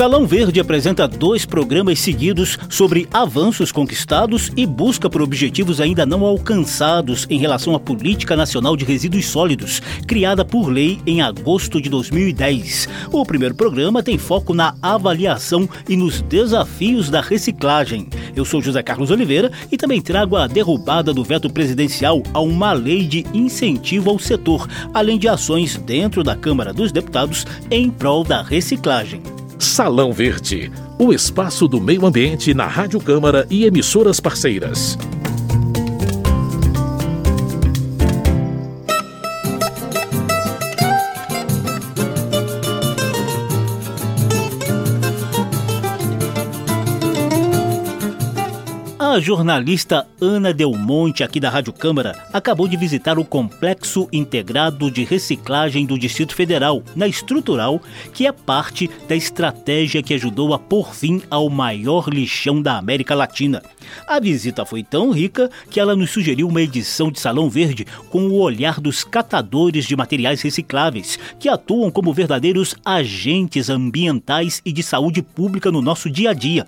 Salão Verde apresenta dois programas seguidos sobre avanços conquistados e busca por objetivos ainda não alcançados em relação à Política Nacional de Resíduos Sólidos, criada por lei em agosto de 2010. O primeiro programa tem foco na avaliação e nos desafios da reciclagem. Eu sou José Carlos Oliveira e também trago a derrubada do veto presidencial a uma lei de incentivo ao setor, além de ações dentro da Câmara dos Deputados em prol da reciclagem. Salão Verde, o espaço do meio ambiente na Rádio Câmara e emissoras parceiras. A jornalista Ana Del Monte, aqui da Rádio Câmara, acabou de visitar o Complexo Integrado de Reciclagem do Distrito Federal, na Estrutural, que é parte da estratégia que ajudou a pôr fim ao maior lixão da América Latina. A visita foi tão rica que ela nos sugeriu uma edição de Salão Verde com o olhar dos catadores de materiais recicláveis, que atuam como verdadeiros agentes ambientais e de saúde pública no nosso dia a dia.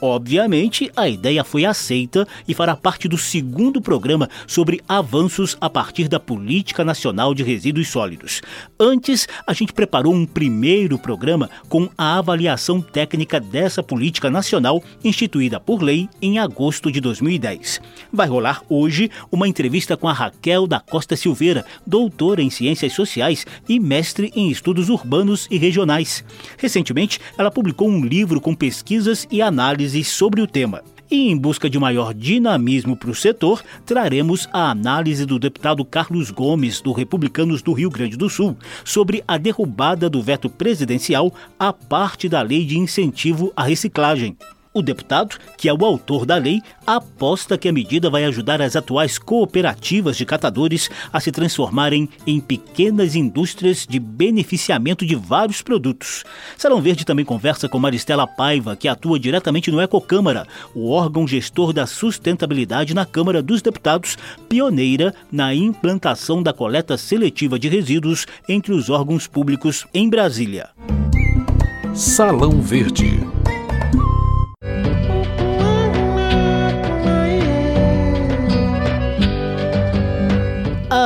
Obviamente, a ideia foi aceita e fará parte do segundo programa sobre avanços a partir da Política Nacional de Resíduos Sólidos. Antes, a gente preparou um primeiro programa com a avaliação técnica dessa política nacional instituída por lei em agosto de 2010. Vai rolar hoje uma entrevista com a Raquel da Costa Silveira, doutora em Ciências Sociais e mestre em Estudos Urbanos e Regionais. Recentemente, ela publicou um livro com pesquisas e análises sobre o tema. E em busca de maior dinamismo para o setor, traremos a análise do deputado Carlos Gomes, do Republicanos do Rio Grande do Sul, sobre a derrubada do veto presidencial à parte da lei de incentivo à reciclagem. O deputado, que é o autor da lei, aposta que a medida vai ajudar as atuais cooperativas de catadores a se transformarem em pequenas indústrias de beneficiamento de vários produtos. Salão Verde também conversa com Maristela Paiva, que atua diretamente no Ecocâmara, o órgão gestor da sustentabilidade na Câmara dos Deputados, pioneira na implantação da coleta seletiva de resíduos entre os órgãos públicos em Brasília. Salão Verde.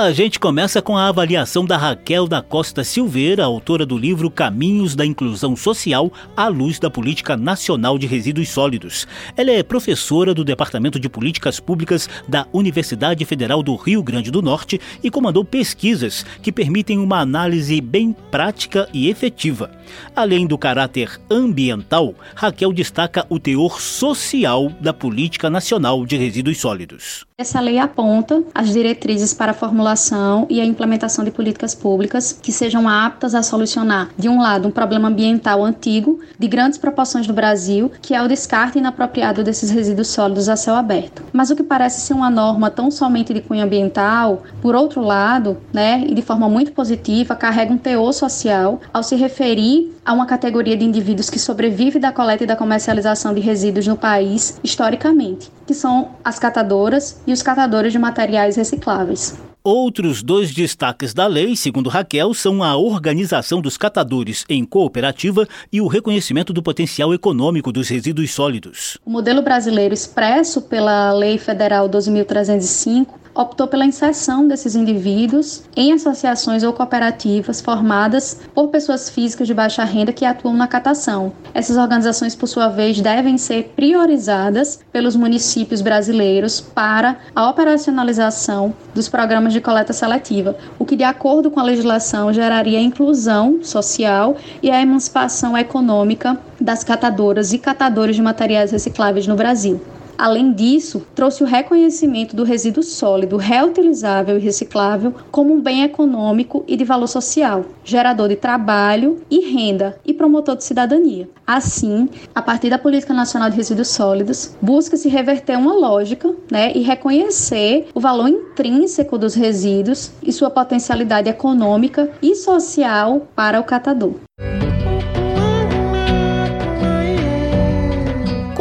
A gente começa com a avaliação da Raquel da Costa Silveira, autora do livro Caminhos da Inclusão Social à Luz da Política Nacional de Resíduos Sólidos. Ela é professora do Departamento de Políticas Públicas da Universidade Federal do Rio Grande do Norte e comandou pesquisas que permitem uma análise bem prática e efetiva. Além do caráter ambiental, Raquel destaca o teor social da Política Nacional de Resíduos Sólidos. Essa lei aponta as diretrizes para a formulação e a implementação de políticas públicas que sejam aptas a solucionar, de um lado, um problema ambiental antigo, de grandes proporções no Brasil, que é o descarte inapropriado desses resíduos sólidos a céu aberto. Mas o que parece ser uma norma tão somente de cunho ambiental, por outro lado, né, e de forma muito positiva, carrega um teor social ao se referir a uma categoria de indivíduos que sobrevive da coleta e da comercialização de resíduos no país historicamente, que são as catadoras e os catadores de materiais recicláveis. Outros dois destaques da lei, segundo Raquel, são a organização dos catadores em cooperativa e o reconhecimento do potencial econômico dos resíduos sólidos. O modelo brasileiro expresso pela Lei Federal 12.305 optou pela inserção desses indivíduos em associações ou cooperativas formadas por pessoas físicas de baixa renda que atuam na catação. Essas organizações, por sua vez, devem ser priorizadas pelos municípios brasileiros para a operacionalização dos programas de coleta seletiva, o que, de acordo com a legislação, geraria a inclusão social e a emancipação econômica das catadoras e catadores de materiais recicláveis no Brasil. Além disso, trouxe o reconhecimento do resíduo sólido reutilizável e reciclável como um bem econômico e de valor social, gerador de trabalho e renda e promotor de cidadania. Assim, a partir da Política Nacional de Resíduos Sólidos, busca-se reverter uma lógica né, e reconhecer o valor intrínseco dos resíduos e sua potencialidade econômica e social para o catador.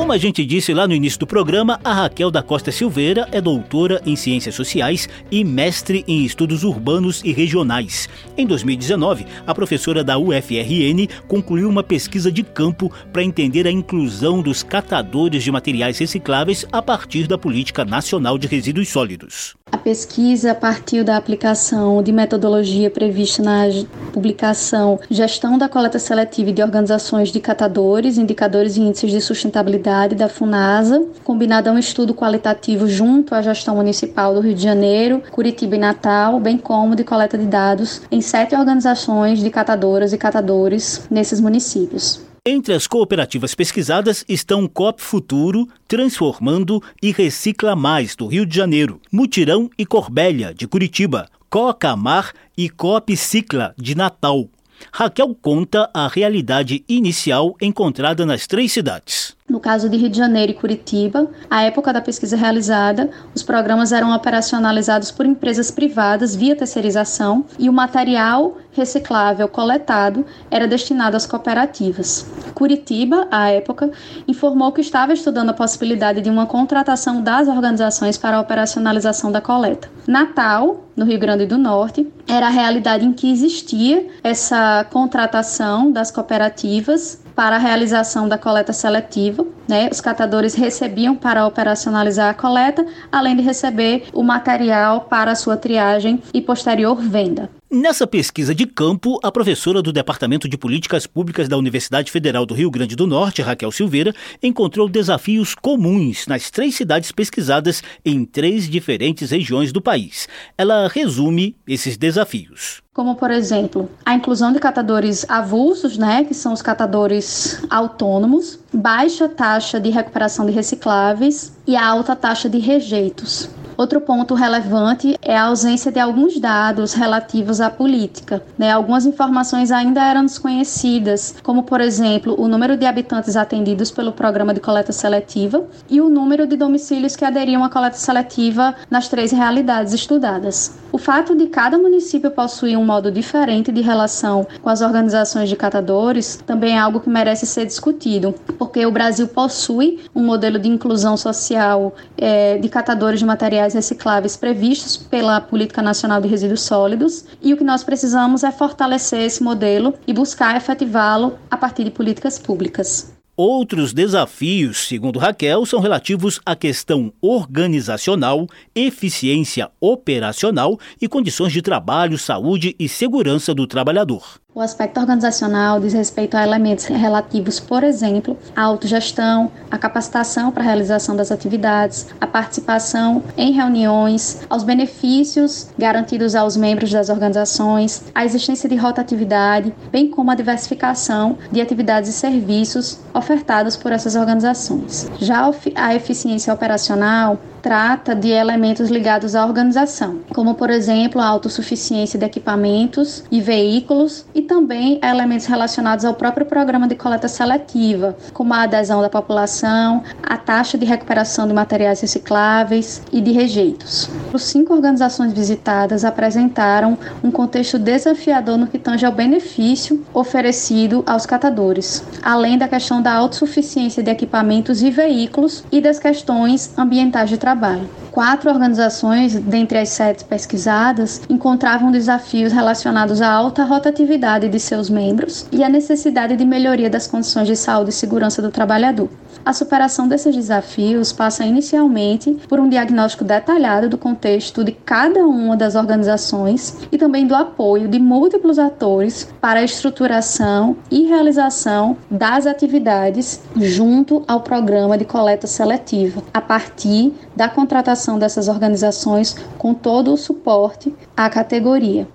Como a gente disse lá no início do programa, a Raquel da Costa Silveira é doutora em Ciências Sociais e mestre em Estudos Urbanos e Regionais. Em 2019, a professora da UFRN concluiu uma pesquisa de campo para entender a inclusão dos catadores de materiais recicláveis a partir da Política Nacional de Resíduos Sólidos. A pesquisa partiu da aplicação de metodologia prevista na publicação Gestão da Coleta Seletiva de Organizações de Catadores, Indicadores e Índices de Sustentabilidade da FUNASA, combinado a um estudo qualitativo junto à gestão municipal do Rio de Janeiro, Curitiba e Natal, bem como de coleta de dados em sete organizações de catadoras e catadores nesses municípios. Entre as cooperativas pesquisadas estão COP Futuro, Transformando e Recicla Mais, do Rio de Janeiro, Mutirão e Corbélia, de Curitiba, Coca Mar e COP Cicla, de Natal. Raquel conta a realidade inicial encontrada nas três cidades. No caso de Rio de Janeiro e Curitiba, à época da pesquisa realizada, os programas eram operacionalizados por empresas privadas via terceirização e o material reciclável coletado era destinado às cooperativas. Curitiba, à época, informou que estava estudando a possibilidade de uma contratação das organizações para a operacionalização da coleta. Natal, no Rio Grande do Norte, era a realidade em que existia essa contratação das cooperativas para a realização da coleta seletiva. Né? Os catadores recebiam para operacionalizar a coleta, além de receber o material para sua triagem e posterior venda. Nessa pesquisa de campo, a professora do Departamento de Políticas Públicas da Universidade Federal do Rio Grande do Norte, Raquel Silveira, encontrou desafios comuns nas três cidades pesquisadas em três diferentes regiões do país. Ela resume esses desafios como por exemplo a inclusão de catadores avulsos, né, que são os catadores autônomos, baixa taxa de recuperação de recicláveis e alta taxa de rejeitos. Outro ponto relevante é a ausência de alguns dados relativos à política. Né? Algumas informações ainda eram desconhecidas, como, por exemplo, o número de habitantes atendidos pelo programa de coleta seletiva e o número de domicílios que aderiam à coleta seletiva nas três realidades estudadas. O fato de cada município possuir um modo diferente de relação com as organizações de catadores também é algo que merece ser discutido, porque o Brasil possui um modelo de inclusão social é, de catadores de materiais materiais recicláveis previstos pela Política Nacional de Resíduos Sólidos e o que nós precisamos é fortalecer esse modelo e buscar efetivá-lo a partir de políticas públicas. Outros desafios, segundo Raquel, são relativos à questão organizacional, eficiência operacional e condições de trabalho, saúde e segurança do trabalhador. O aspecto organizacional diz respeito a elementos relativos, por exemplo, à autogestão, à capacitação para a realização das atividades, à participação em reuniões, aos benefícios garantidos aos membros das organizações, à existência de rotatividade, bem como a diversificação de atividades e serviços ofertados por essas organizações. Já a eficiência operacional trata de elementos ligados à organização, como por exemplo a autossuficiência de equipamentos e veículos e também elementos relacionados ao próprio programa de coleta seletiva, como a adesão da população, a taxa de recuperação de materiais recicláveis e de rejeitos. Os cinco organizações visitadas apresentaram um contexto desafiador no que tange ao benefício oferecido aos catadores, além da questão da autossuficiência de equipamentos e veículos e das questões ambientais de trabalho. Quatro organizações, dentre as sete pesquisadas, encontravam desafios relacionados à alta rotatividade de seus membros e à necessidade de melhoria das condições de saúde e segurança do trabalhador. A superação desses desafios passa inicialmente por um diagnóstico detalhado do contexto de cada uma das organizações e também do apoio de múltiplos atores para a estruturação e realização das atividades junto ao programa de coleta seletiva, a partir da contratação dessas organizações com todo o suporte à categoria.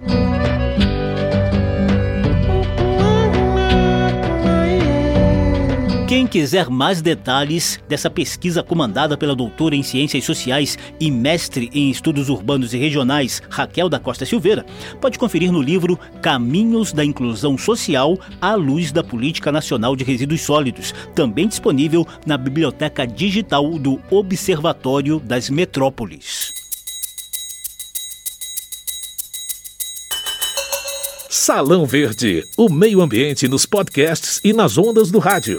Quem quiser mais detalhes dessa pesquisa comandada pela doutora em Ciências Sociais e mestre em Estudos Urbanos e Regionais, Raquel da Costa Silveira, pode conferir no livro Caminhos da Inclusão Social à Luz da Política Nacional de Resíduos Sólidos, também disponível na Biblioteca Digital do Observatório das Metrópoles. Salão Verde, o meio ambiente nos podcasts e nas ondas do rádio.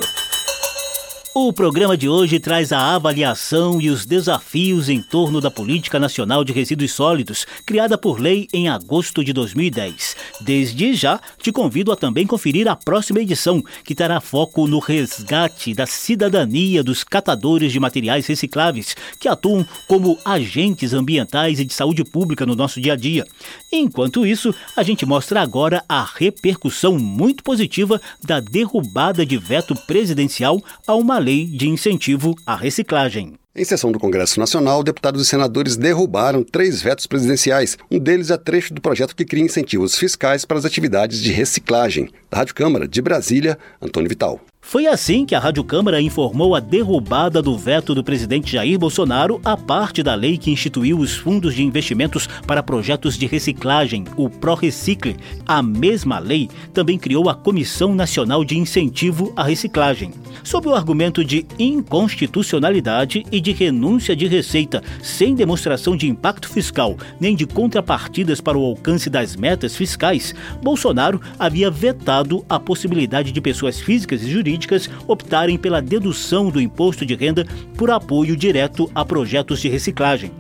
O programa de hoje traz a avaliação e os desafios em torno da Política Nacional de Resíduos Sólidos, criada por lei em agosto de 2010. Desde já, te convido a também conferir a próxima edição, que terá foco no resgate da cidadania dos catadores de materiais recicláveis, que atuam como agentes ambientais e de saúde pública no nosso dia a dia. Enquanto isso, a gente mostra agora a repercussão muito positiva da derrubada de veto presidencial a uma lei de incentivo à reciclagem. Em sessão do Congresso Nacional, deputados e senadores derrubaram três vetos presidenciais. Um deles é trecho do projeto que cria incentivos fiscais para as atividades de reciclagem. Da Rádio Câmara de Brasília, Antônio Vital. Foi assim que a Rádio Câmara informou a derrubada do veto do presidente Jair Bolsonaro à parte da lei que instituiu os fundos de investimentos para projetos de reciclagem, o ProRecicle. A mesma lei também criou a Comissão Nacional de Incentivo à Reciclagem. Sob o argumento de inconstitucionalidade e de renúncia de receita, sem demonstração de impacto fiscal nem de contrapartidas para o alcance das metas fiscais, Bolsonaro havia vetado a possibilidade de pessoas físicas e jurídicas jurídicas optarem pela dedução do imposto de renda por apoio direto a projetos de reciclagem.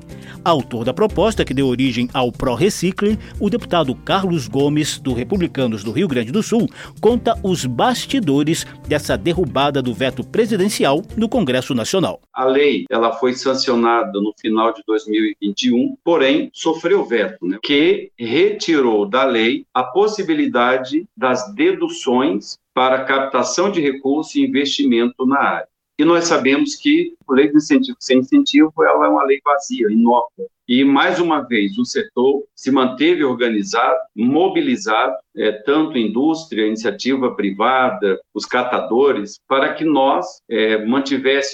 Autor da proposta que deu origem ao ProRecicle, o deputado Carlos Gomes, do Republicanos do Rio Grande do Sul, conta os bastidores dessa derrubada do veto presidencial no Congresso Nacional. A lei ela foi sancionada no final de 2021, porém sofreu veto, né, que retirou da lei a possibilidade das deduções para captação de recursos e investimento na área. E nós sabemos que a lei de incentivo sem incentivo ela é uma lei vazia, inócua. E, mais uma vez, o setor se manteve organizado, mobilizado, é, tanto indústria, iniciativa privada, os catadores, para que nós é,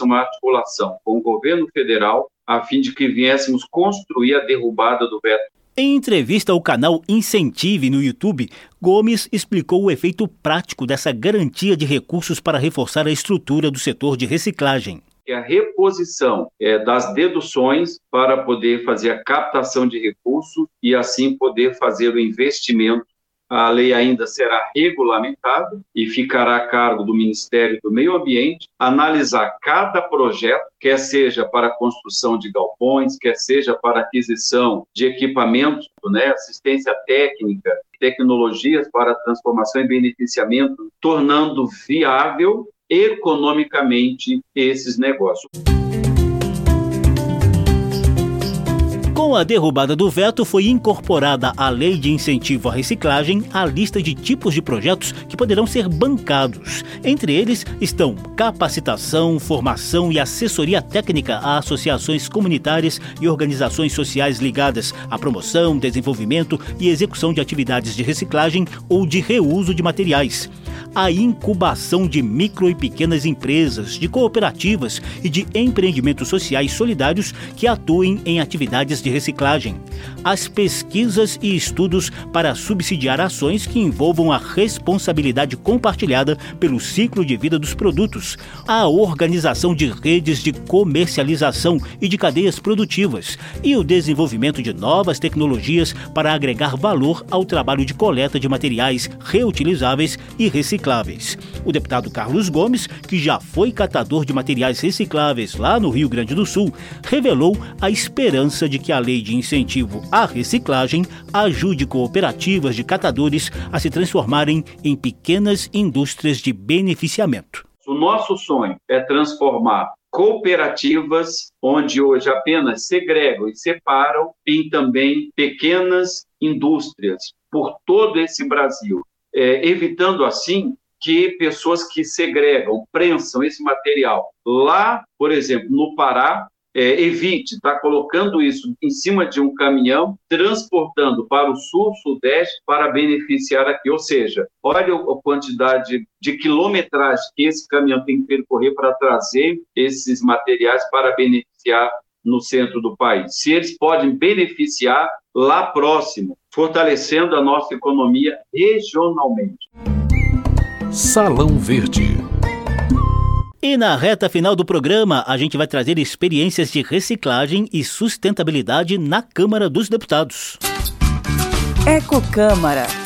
uma articulação com o governo federal a fim de que viéssemos construir a derrubada do veto em entrevista ao canal Incentive no YouTube, Gomes explicou o efeito prático dessa garantia de recursos para reforçar a estrutura do setor de reciclagem. É a reposição é, das deduções para poder fazer a captação de recursos e assim poder fazer o investimento a lei ainda será regulamentada e ficará a cargo do Ministério do Meio Ambiente analisar cada projeto, quer seja para construção de galpões, quer seja para aquisição de equipamentos, né, assistência técnica, tecnologias para transformação e beneficiamento, tornando viável economicamente esses negócios. Com a derrubada do veto, foi incorporada a Lei de Incentivo à Reciclagem à lista de tipos de projetos que poderão ser bancados. Entre eles estão capacitação, formação e assessoria técnica a associações comunitárias e organizações sociais ligadas à promoção, desenvolvimento e execução de atividades de reciclagem ou de reuso de materiais a incubação de micro e pequenas empresas, de cooperativas e de empreendimentos sociais solidários que atuem em atividades de reciclagem, as pesquisas e estudos para subsidiar ações que envolvam a responsabilidade compartilhada pelo ciclo de vida dos produtos, a organização de redes de comercialização e de cadeias produtivas e o desenvolvimento de novas tecnologias para agregar valor ao trabalho de coleta de materiais reutilizáveis e recicláveis. O deputado Carlos Gomes, que já foi catador de materiais recicláveis lá no Rio Grande do Sul, revelou a esperança de que a lei de incentivo à reciclagem ajude cooperativas de catadores a se transformarem em pequenas indústrias de beneficiamento. O nosso sonho é transformar cooperativas, onde hoje apenas segregam e separam, em também pequenas indústrias por todo esse Brasil, é, evitando assim que pessoas que segregam, prensam esse material lá, por exemplo, no Pará, é, evite estar tá colocando isso em cima de um caminhão, transportando para o sul, sudeste, para beneficiar aqui. Ou seja, olha a quantidade de quilometragem que esse caminhão tem que percorrer para trazer esses materiais para beneficiar no centro do país. Se eles podem beneficiar lá próximo, fortalecendo a nossa economia regionalmente. Salão Verde. E na reta final do programa, a gente vai trazer experiências de reciclagem e sustentabilidade na Câmara dos Deputados. Ecocâmara.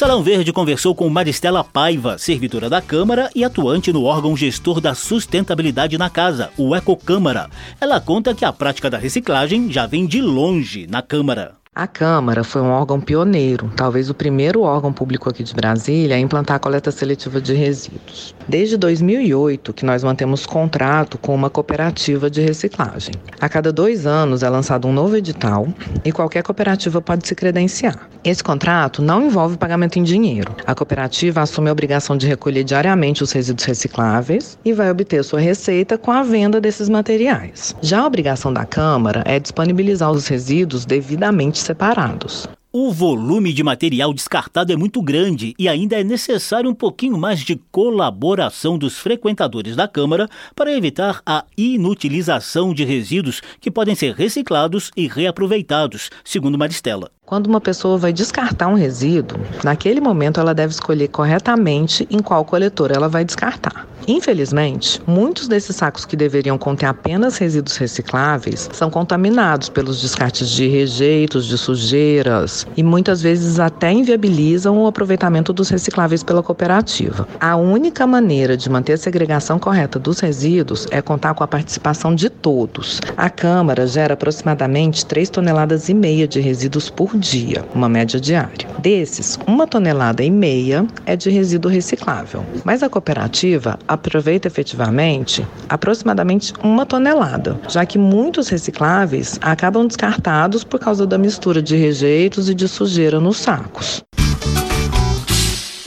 Salão Verde conversou com Maristela Paiva, servidora da Câmara e atuante no órgão gestor da sustentabilidade na casa, o Ecocâmara. Ela conta que a prática da reciclagem já vem de longe na Câmara. A Câmara foi um órgão pioneiro, talvez o primeiro órgão público aqui de Brasília a implantar a coleta seletiva de resíduos. Desde 2008 que nós mantemos contrato com uma cooperativa de reciclagem. A cada dois anos é lançado um novo edital e qualquer cooperativa pode se credenciar. Esse contrato não envolve pagamento em dinheiro. A cooperativa assume a obrigação de recolher diariamente os resíduos recicláveis e vai obter sua receita com a venda desses materiais. Já a obrigação da Câmara é disponibilizar os resíduos devidamente separados. O volume de material descartado é muito grande e ainda é necessário um pouquinho mais de colaboração dos frequentadores da Câmara para evitar a inutilização de resíduos que podem ser reciclados e reaproveitados, segundo Maristela. Quando uma pessoa vai descartar um resíduo, naquele momento ela deve escolher corretamente em qual coletor ela vai descartar. Infelizmente, muitos desses sacos que deveriam conter apenas resíduos recicláveis são contaminados pelos descartes de rejeitos, de sujeiras e muitas vezes até inviabilizam o aproveitamento dos recicláveis pela cooperativa. A única maneira de manter a segregação correta dos resíduos é contar com a participação de todos. A Câmara gera aproximadamente 3 toneladas e meia de resíduos por dia, uma média diária. Desses, uma tonelada e meia é de resíduo reciclável. Mas a cooperativa aproveita efetivamente aproximadamente uma tonelada, já que muitos recicláveis acabam descartados por causa da mistura de rejeitos e de sujeira nos sacos.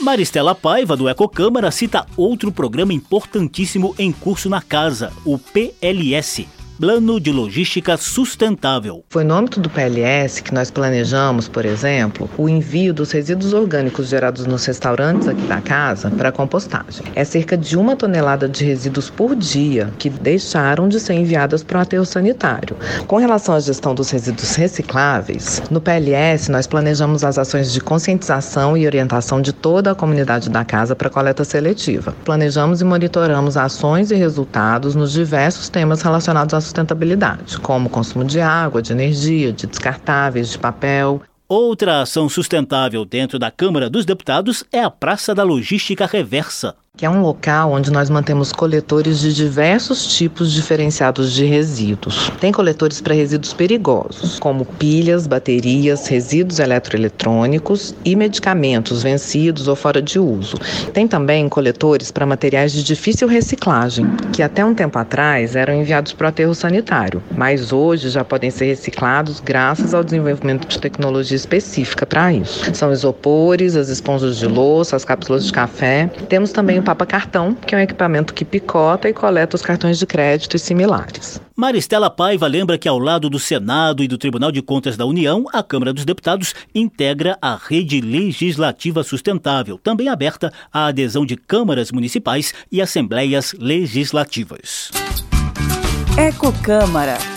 Maristela Paiva, do Ecocâmara, cita outro programa importantíssimo em curso na casa, o PLS, Plano de Logística Sustentável. Foi no âmbito do PLS que nós planejamos, por exemplo, o envio dos resíduos orgânicos gerados nos restaurantes aqui da casa para compostagem. É cerca de uma tonelada de resíduos por dia que deixaram de ser enviadas para o aterro sanitário. Com relação à gestão dos resíduos recicláveis, no PLS nós planejamos as ações de conscientização e orientação de toda a comunidade da casa para coleta seletiva. Planejamos e monitoramos ações e resultados nos diversos temas relacionados à sustentabilidade, como consumo de água, de energia, de descartáveis, de papel. Outra ação sustentável dentro da Câmara dos Deputados é a Praça da Logística Reversa que é um local onde nós mantemos coletores de diversos tipos diferenciados de resíduos. Tem coletores para resíduos perigosos, como pilhas, baterias, resíduos eletroeletrônicos e medicamentos vencidos ou fora de uso. Tem também coletores para materiais de difícil reciclagem, que até um tempo atrás eram enviados para o aterro sanitário, mas hoje já podem ser reciclados graças ao desenvolvimento de tecnologia específica para isso. São isopores, as esponjas de louça, as cápsulas de café. Temos também Papa Cartão, que é um equipamento que picota e coleta os cartões de crédito e similares. Maristela Paiva lembra que, ao lado do Senado e do Tribunal de Contas da União, a Câmara dos Deputados integra a Rede Legislativa Sustentável, também aberta à adesão de câmaras municipais e assembleias legislativas. Ecocâmara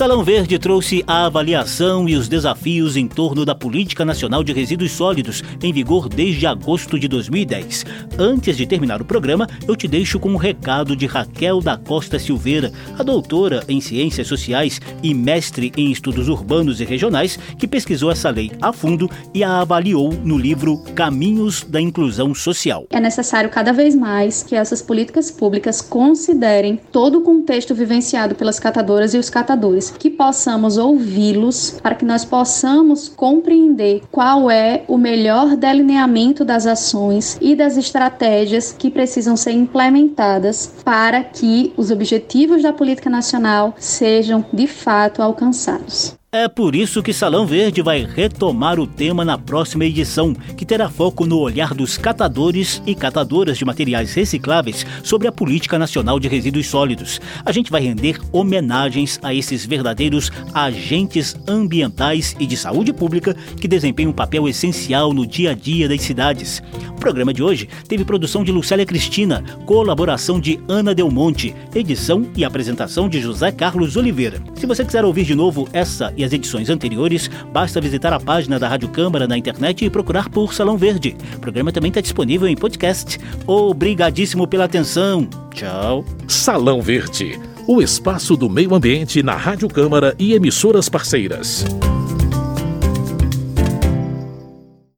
Salão Verde trouxe a avaliação e os desafios em torno da Política Nacional de Resíduos Sólidos, em vigor desde agosto de 2010. Antes de terminar o programa, eu te deixo com um recado de Raquel da Costa Silveira, a doutora em Ciências Sociais e mestre em Estudos Urbanos e Regionais, que pesquisou essa lei a fundo e a avaliou no livro Caminhos da Inclusão Social. É necessário cada vez mais que essas políticas públicas considerem todo o contexto vivenciado pelas catadoras e os catadores que possamos ouvi-los, para que nós possamos compreender qual é o melhor delineamento das ações e das estratégias que precisam ser implementadas para que os objetivos da política nacional sejam de fato alcançados. É por isso que Salão Verde vai retomar o tema na próxima edição, que terá foco no olhar dos catadores e catadoras de materiais recicláveis sobre a Política Nacional de Resíduos Sólidos. A gente vai render homenagens a esses verdadeiros agentes ambientais e de saúde pública que desempenham um papel essencial no dia a dia das cidades. O programa de hoje teve produção de Lucélia Cristina, colaboração de Ana Del Monte, edição e apresentação de José Carlos Oliveira. Se você quiser ouvir de novo essa e as edições anteriores, basta visitar a página da Rádio Câmara na internet e procurar por Salão Verde. O programa também está disponível em podcast. Obrigadíssimo pela atenção. Tchau. Salão Verde o espaço do meio ambiente na Rádio Câmara e emissoras parceiras.